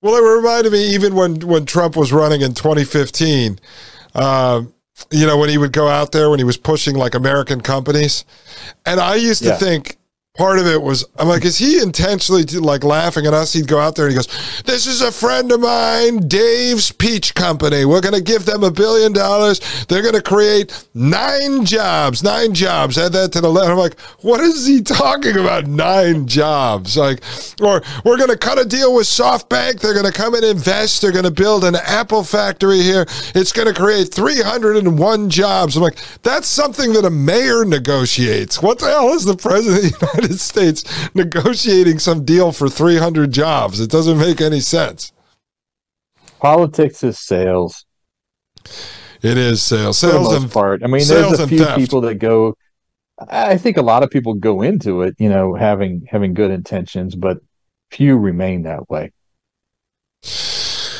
Well, it reminded me even when when Trump was running in 2015. Um, you know, when he would go out there when he was pushing like American companies, and I used to Yeah. think part of it was I'm like, is he intentionally like laughing at us? He'd go out there and he goes, "This is a friend of mine, Dave's Peach Company. We're going to give them a billion dollars. They're going to create nine jobs, nine jobs." Add that to the list. I'm like, what is he talking about? Nine jobs, like, or we're going to cut a deal with SoftBank. They're going to come and invest. They're going to build an Apple factory here. It's going to create 301 jobs. I'm like, that's something that a mayor negotiates. What the hell is the president of the United States negotiating some deal for 300 jobs? It doesn't make any sense. Politics is sales. It is sales, sales and part. I mean, there's a few people that go. I think a lot of people go into it, you know, having having good intentions, but few remain that way.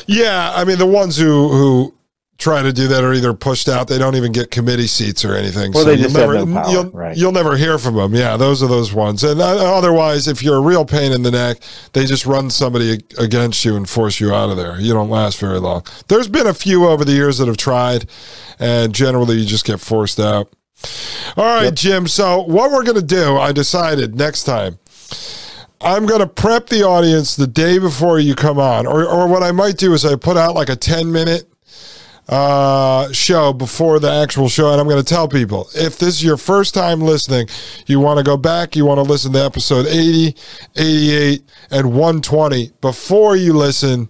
Yeah, I mean the ones who who try to do that are either pushed out. They don't even get committee seats or anything. Or they you'll just have never, no power, you'll, right. you'll never hear from them. Yeah, those are those ones. And uh, otherwise, if you're a real pain in the neck, they just run somebody against you and force you out of there. You don't last very long. There's been a few over the years that have tried, and generally you just get forced out. All right, Jim. So what we're gonna do, I decided next time. I'm going to prep the audience the day before you come on. Or, or what I might do is I put out like a 10 minute uh, show before the actual show. And I'm going to tell people if this is your first time listening, you want to go back, you want to listen to episode 80, 88, and 120 before you listen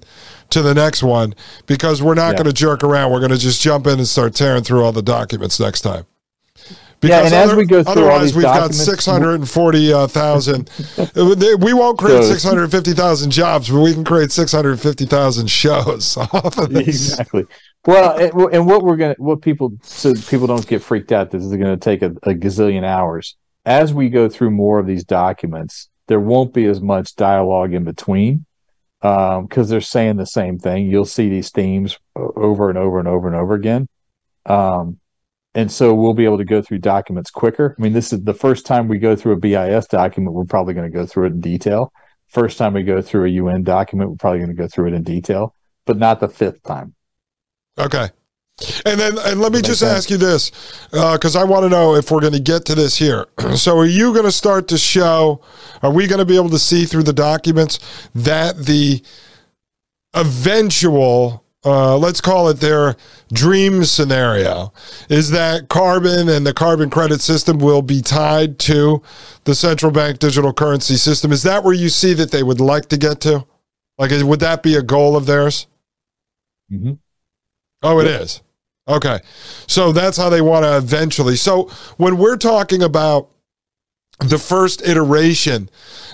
to the next one because we're not Yeah. going to jerk around. We're going to just jump in and start tearing through all the documents next time. Yeah, and as we go through all otherwise we've got documents- six hundred and forty uh, thousand. we won't create six hundred fifty thousand jobs, but we can create six hundred fifty thousand shows off of this. exactly. Well, and, and what we're gonna, what people, so people don't get freaked out. This is going to take a, a gazillion hours. As we go through more of these documents, there won't be as much dialogue in between because they're saying the same thing. You'll see these themes over and over and over and over again. Um, and so we'll be able to go through documents quicker. I mean, this is the first time we go through a BIS document. We're probably going to go through it in detail. First time we go through a UN document, we're probably going to go through it in detail, but not the fifth time. Okay. And then, and let me just makes ask you this, uh, because I want to know if we're going to get to this here. so, are you going to start to show? Are we going to be able to see through the documents that the eventual, uh, let's call it their dream scenario, is that carbon and the carbon credit system will be tied to the central bank digital currency system? Is that where you see that they would like to get to? Like, would that be a goal of theirs? Mm-hmm. Oh, it is. Okay. So that's how they want to eventually. So when we're talking about the first iteration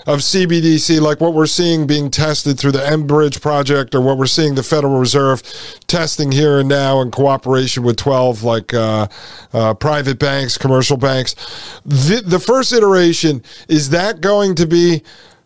of CBDC, like what we're seeing being tested through the mBridge project, or what we're seeing the Federal Reserve testing here and now in cooperation with 12 like uh, uh, private banks, commercial banks. The, the first iteration, is that going to be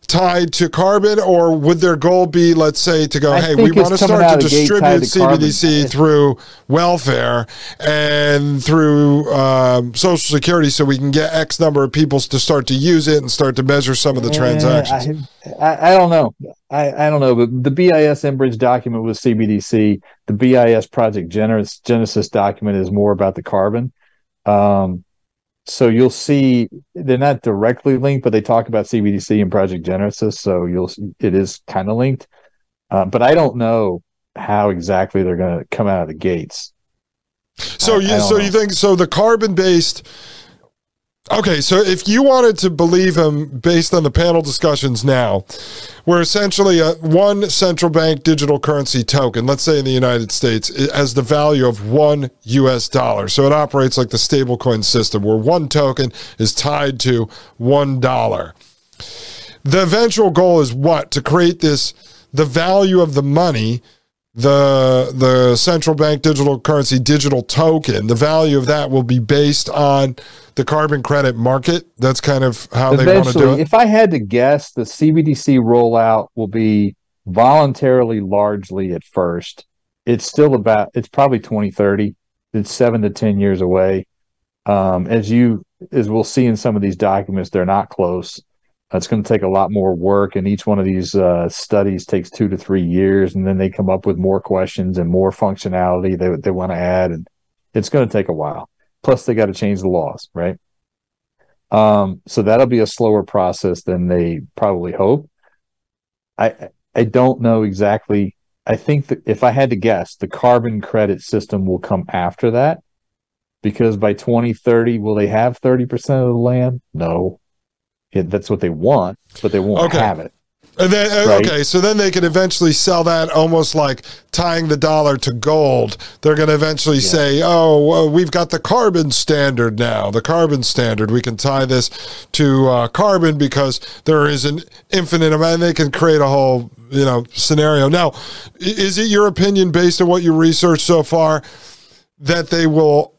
tied to carbon, or would their goal be, let's say, to go, I hey, we want to start to of the gate tied distribute CBDC carbon. through welfare and through um, Social Security, so we can get X number of people to start to use it and start to measure some of the transactions? I, I, I don't know. I, I don't know. But the BIS mBridge document was CBDC. The BIS Project Genesis, Genesis document is more about the carbon. Um, so you'll see they're not directly linked, but they talk about CBDC and Project Genesis. So you'll it is kind of linked. Uh, but I don't know how exactly they're going to come out of the gates. So I- I you don't so know. you think so the carbon based Okay, so if you wanted to believe him based on the panel discussions now, where essentially a one central bank digital currency token, let's say in the United States, it has the value of one US dollar. So it operates like the stablecoin system where one token is tied to one dollar. The eventual goal is what? To create this the value of the money the the central bank digital currency digital token the value of that will be based on the carbon credit market that's kind of how they want to do it if I had to guess, the CBDC rollout will be voluntarily largely at first. It's still about, it's probably 2030. It's seven to 10 years away. Um, as you, as we'll see in some of these documents, they're not close. It's going to take a lot more work, and each one of these uh, studies takes two to three years, and then they come up with more questions and more functionality they, they want to add, and it's going to take a while. Plus, they got to change the laws, right? Um, so that'll be a slower process than they probably hope. I I don't know exactly. I think that if I had to guess, the carbon credit system will come after that because by 2030, will they have 30% of the land? No. It, that's what they want, but they won't Okay. have it. and then uh, Right. okay so then they can eventually sell that almost like tying the dollar to gold they're going to eventually say oh well, we've got the carbon standard now the carbon standard we can tie this to uh, carbon because there is an infinite amount and they can create a whole you know scenario now is it your opinion based on what you researched so far that they will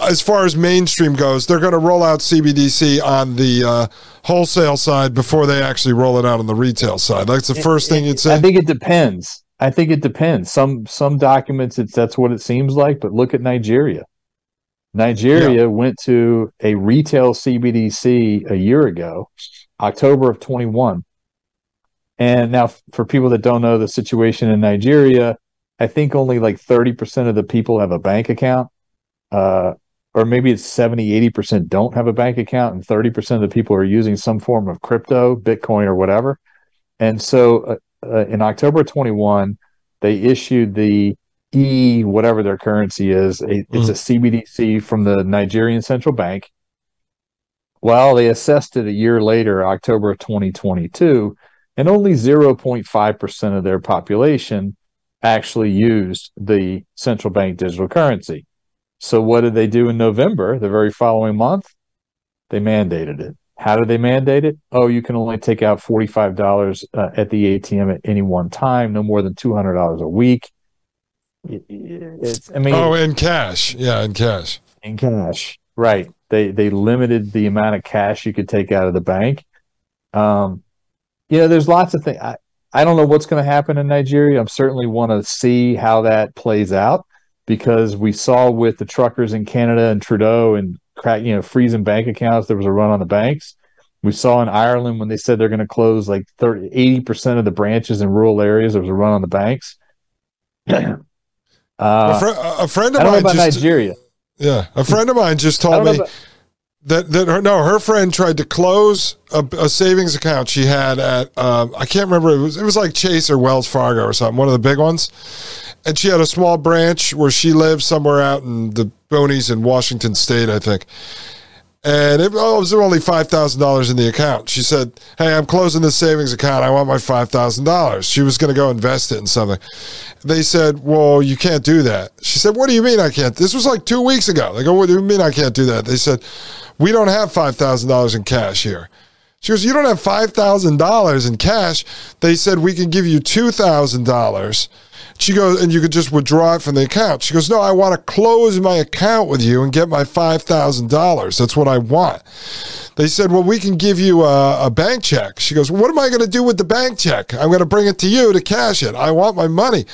as far as mainstream goes, they're going to roll out CBDC on the uh, wholesale side before they actually roll it out on the retail side. That's the first thing you'd say. I think it depends. I think it depends. Some some documents it's that's what it seems like, but look at Nigeria. Nigeria went to a retail CBDC a year ago, October of 21. And now for people that don't know the situation in Nigeria, I think only like 30% of the people have a bank account. Uh or maybe it's 70, 80% don't have a bank account, and 30% of the people are using some form of crypto, Bitcoin, or whatever. And so uh, uh, in October 21, they issued the E, whatever their currency is. A, It's a CBDC from the Nigerian central bank. Well, they assessed it a year later, October of 2022, and only 0.5% of their population actually used the central bank digital currency. So, what did they do in November, the very following month? They mandated it. How did they mandate it? Oh, you can only take out $45 uh, at the ATM at any one time, no more than $200 a week. It- It's, I mean, oh, in cash. Yeah, in cash. in cash. Right. They they limited the amount of cash you could take out of the bank. Um, you know, there's lots of things. I, I don't know what's going to happen in Nigeria. I'm certainly want to see how that plays out because we saw with the truckers in Canada and Trudeau and crack, you know, freezing bank accounts, there was a run on the banks. We saw in Ireland when they said they're going to close like 30, 80% of the branches in rural areas, there was a run on the banks. a, uh, fr- a friend I of don't know mine about just Nigeria. yeah, a friend of mine just told me about- that that her no her friend tried to close a, a savings account she had at um, I can't remember it was it was like Chase or Wells Fargo or something one of the big ones, and she had a small branch where she lived somewhere out in the boonies in Washington State I think, and it, oh, it was only five thousand dollars in the account. She said, "Hey, I'm closing this savings account. I want my five thousand dollars." She was going to go invest it in something. They said, "Well, you can't do that." She said, "What do you mean I can't?" This was like two weeks ago. They go, "What do you mean I can't do that?" They said, "We don't have five thousand dollars in cash here." She goes, "You don't have five thousand dollars in cash." They said, "We can give you two thousand dollars." She goes, and you could just withdraw it from the account. She goes, no, I want to close my account with you and get my $5,000. That's what I want. They said, well, we can give you a, a bank check. She goes, well, what am I going to do with the bank check? I'm going to bring it to you to cash it. I want my money.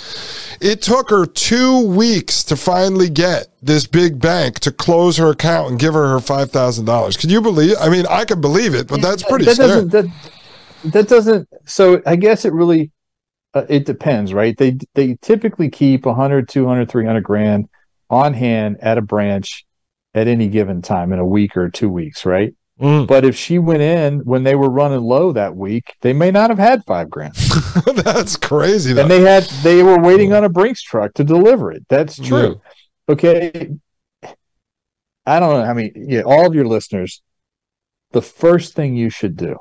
It took her two weeks to finally get this big bank to close her account and give her her $5,000. Can you believe I mean, I can believe it, but that's pretty that scary. doesn't that, that doesn't so i guess it really it depends right? They they typically keep 100 200 300 grand on hand at a branch at any given time in a week or two weeks right? Mm. but if she went in when they were running low that week they may not have had five grand. That's crazy. Though. and they had they were waiting on a brinks truck to deliver it. That's true. Okay. I don't know. I mean yeah all of your listeners the first thing you should do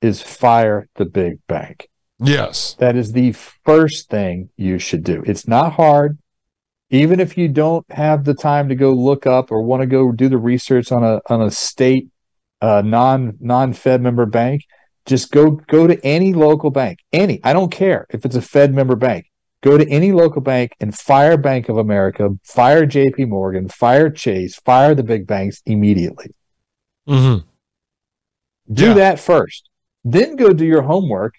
is fire the big bank yes. that is the first thing you should do it's not hard even if you don't have the time to go look up or want to go do the research on a on a state uh, non non Fed member bank, just go go to any local bank. Any, I don't care if it's a Fed member bank. Go to any local bank and fire Bank of America, fire J.P. Morgan, fire Chase, fire the big banks immediately. Mm-hmm. Do Yeah. that first. Then go do your homework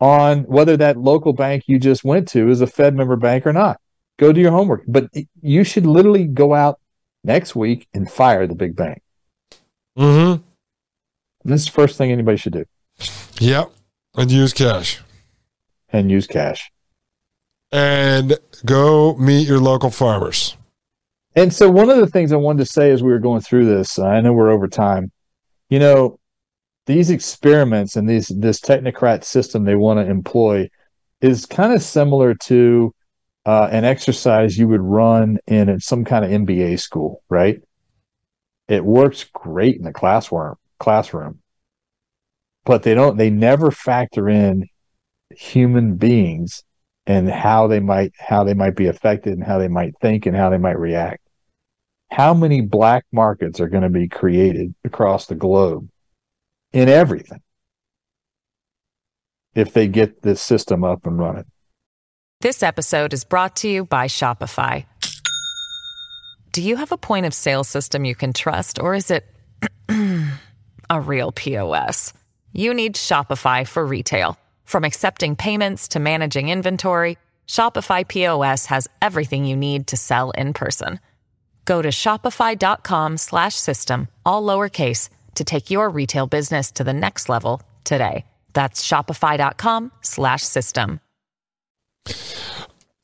on whether that local bank you just went to is a Fed member bank or not. Go do your homework. But you should literally go out next week and fire the big bank. Mm-hmm. This is the first thing anybody should do Yep. And use cash. and use cash. And go meet your local farmers. And so, one of the things I wanted to say as we were going through this, I know we're over time. You know, these experiments and these this technocrat system they want to employ is kind of similar to uh, an exercise you would run in some kind of MBA school, right? It works great in the classroom, classroom, but they don't. They never factor in human beings and how they might how they might be affected and how they might think and how they might react. How many black markets are going to be created across the globe in everything if they get this system up and running? This episode is brought to you by Shopify. Do you have a point of sale system you can trust, or is it a real POS? You need Shopify for retail. From accepting payments to managing inventory, Shopify POS has everything you need to sell in person. Go to shopify.com slash system, all lowercase, to take your retail business to the next level today. That's shopify.com slash system.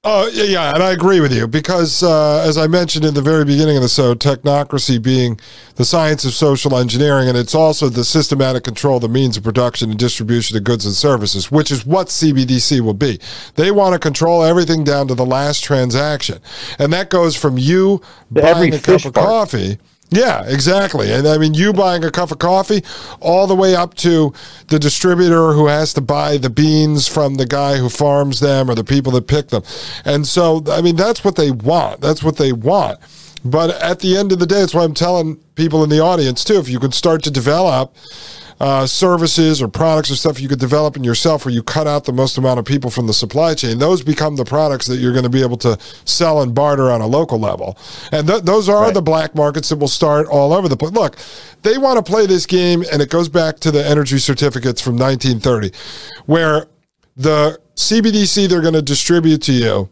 Oh, yeah, yeah, and I agree with you because, uh, as I mentioned in the very beginning of the show, technocracy being the science of social engineering, and it's also the systematic control of the means of production and distribution of goods and services, which is what CBDC will be. They want to control everything down to the last transaction, and that goes from you To every buying a cup of part. coffee. Yeah, exactly. And I mean, you buying a cup of coffee, all the way up to the distributor who has to buy the beans from the guy who farms them or the people that pick them. And so, I mean, that's what they want. That's what they want. But at the end of the day, it's why I'm telling people in the audience too if you could start to develop uh, services or products or stuff you could develop in yourself where you cut out the most amount of people from the supply chain, those become the products that you're going to be able to sell and barter on a local level. And th- those are Right. the black markets that will start all over the place. Look, they want to play this game, and it goes back to the energy certificates from 1930, where the CBDC they're going to distribute to you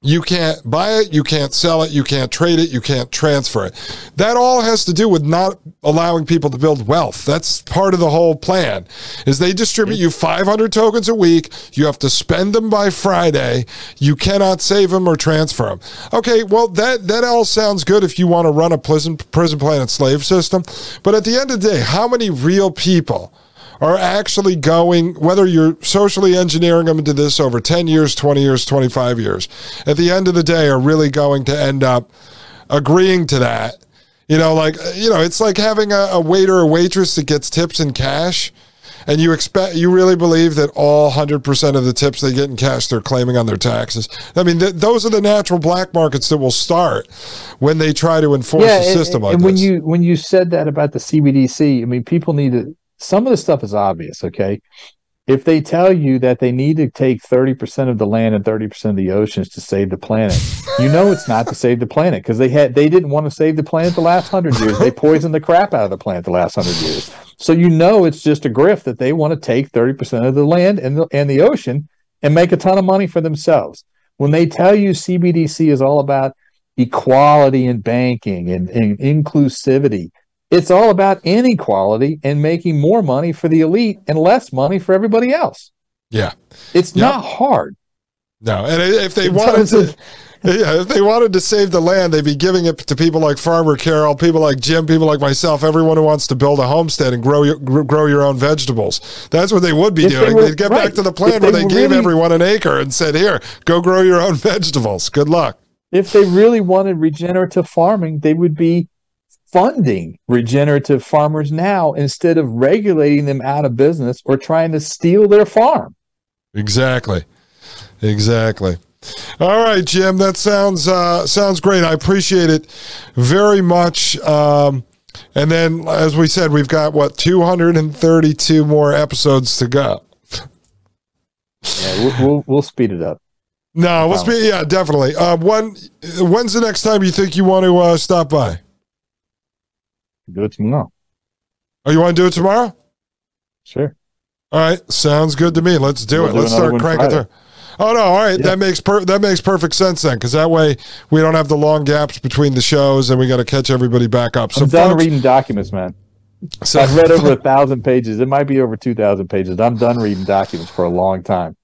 you can't buy it, you can't sell it, you can't trade it, you can't transfer it. That all has to do with not allowing people to build wealth. That's part of the whole plan. Is they distribute you 500 tokens a week, you have to spend them by Friday, you cannot save them or transfer them. Okay, well that that all sounds good if you want to run a prison prison planet slave system, but at the end of the day, how many real people are actually going, whether you're socially engineering them into this over 10 years, 20 years, 25 years, at the end of the day, are really going to end up agreeing to that. You know, like, you know, it's like having a, a waiter or waitress that gets tips in cash. And you expect, you really believe that all 100% of the tips they get in cash, they're claiming on their taxes. I mean, th- those are the natural black markets that will start when they try to enforce a and- system and, like and when this. you when you said that about the CBDC, I mean, people need to. Some of the stuff is obvious, okay. if they tell you that they need to take 30% of the land and 30% of the oceans to save the planet, you know it's not to save the planet because they had they didn't want to save the planet the last 100 years. They poisoned the crap out of the planet the last 100 years. So you know it's just a grift that they want to take 30% of the land and the, and the ocean and make a ton of money for themselves. When they tell you CBDC is all about equality in banking and, and inclusivity, it's all about inequality and making more money for the elite and less money for everybody else. Yeah. It's Yep. not hard. No, and if they wanted to, yeah, if they wanted to save the land, they'd be giving it to people like Farmer Carol, people like Jim, people like myself, everyone who wants to build a homestead and grow your, grow your own vegetables. That's what they would be If they doing. were- They'd get right. back to the plan they where they were gave really- everyone an acre and said, "Here, go grow your own vegetables. Good luck." If they really wanted regenerative farming, they would be funding regenerative farmers now instead of regulating them out of business or trying to steal their farm. Exactly. Exactly. All right, Jim. That sounds uh, sounds great. I appreciate it very much. Um, and then, as we said, we've got what 232 more episodes to go. Yeah, we'll, we'll, we'll speed it up. No, let's be yeah, definitely. Uh, when when's the next time you think you want to uh, stop by? Do it tomorrow. Oh, you want to do it tomorrow? Sure. All right, sounds good to me. Let's do We'll it. do Let's start cranking Friday. through. Oh no! All right, Yeah. that makes per- that makes perfect sense then, because that way we don't have the long gaps between the shows, and we got to catch everybody back up. So, I'm done folks- reading documents, man. so- I've read over a thousand pages. It might be over two thousand pages. I'm done reading documents for a long time.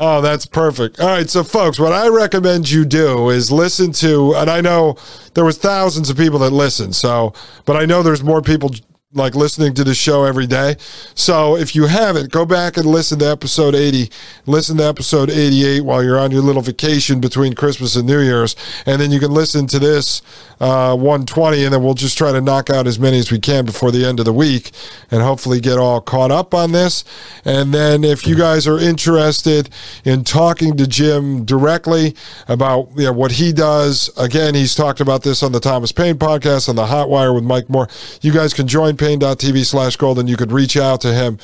Oh, that's perfect. All right, so folks, what I recommend you do is listen to, and I know there was thousands of people that listened, so, but I know there's more people like listening to the show every day. So if you haven't, go back and listen to episode 80, listen to episode 88 while you're on your little vacation between Christmas and New Year's, and then you can listen to this uh, 120, and then we'll just try to knock out as many as we can before the end of the week, and hopefully get all caught up on this. And then if you guys are interested in talking to Jim directly about you know, what he does, again, he's talked about this on the Thomas Paine podcast on the Hotwire with Mike Moore. You guys can join paine.tv slash gold and you could reach out to him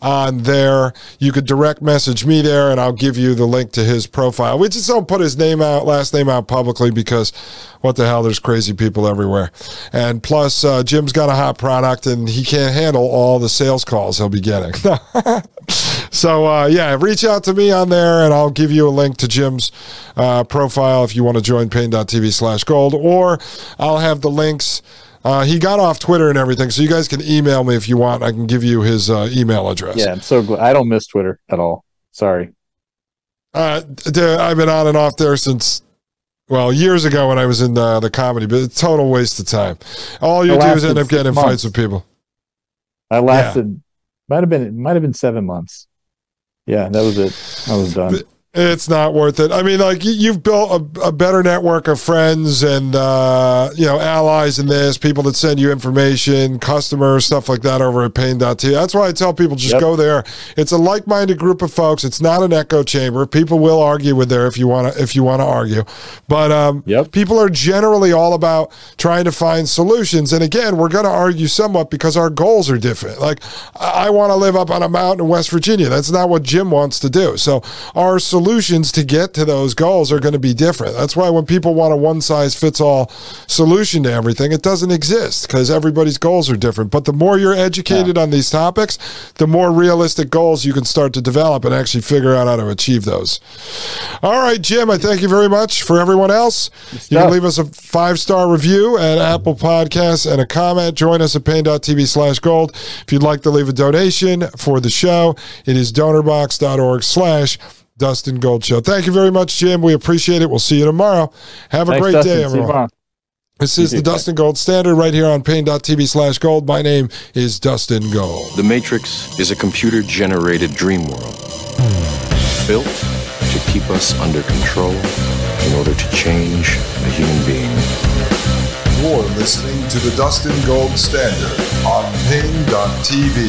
on there. You could direct message me there and I'll give you the link to his profile. We just don't put his name out, last name out publicly because what the hell, there's crazy people everywhere. And plus, uh, Jim's got a hot product and he can't handle all the sales calls he'll be getting. so, uh, yeah, reach out to me on there and I'll give you a link to Jim's uh, profile if you want to join paine.tv slash gold, or I'll have the links. Uh, he got off Twitter and everything, so you guys can email me if you want. I can give you his uh, email address. Yeah, I'm so glad. I don't miss Twitter at all. Sorry. Uh, I've been on and off there since, well, years ago when I was in the, the comedy, but it's a total waste of time. All you do is end up getting fights with people. I lasted. Might have been. It might have been seven months. Yeah, that was it. I was done. It's not worth it. I mean, like you- you've built a, a better network of friends and uh, you know allies in this, people that send you information, customers, stuff like that over at Pain.t. That's why I tell people just Yep. go there. It's a like-minded group of folks. It's not an echo chamber. People will argue with there if you want to if you want to argue, but um, Yep. people are generally all about trying to find solutions. And again, we're going to argue somewhat because our goals are different. Like I, I want to live up on a mountain in West Virginia. That's not what Jim wants to do. So our solutions to get to those goals are going to be different. That's why when people want a one size fits all solution to everything, it doesn't exist because everybody's goals are different. But the more you're educated on these topics, the more realistic goals you can start to develop and actually figure out how to achieve those. All right, Jim, I thank you very much. For everyone else, you can leave us a five star review at Apple Podcasts and a comment. Join us at paine.tv slash gold. If you'd like to leave a donation for the show, it is donorbox.org slash Dustin Gold Show. Thank you very much, Jim. We appreciate it. We'll see you tomorrow. Have a Thanks, great Dustin. day, everyone. This is the. Dustin Gold Standard right here on paine.tv slash gold. My name is Dustin Gold. The Matrix is a computer generated dream world built to keep us under control in order to change a human being. You're listening to the Dustin Gold Standard on Paine.tv.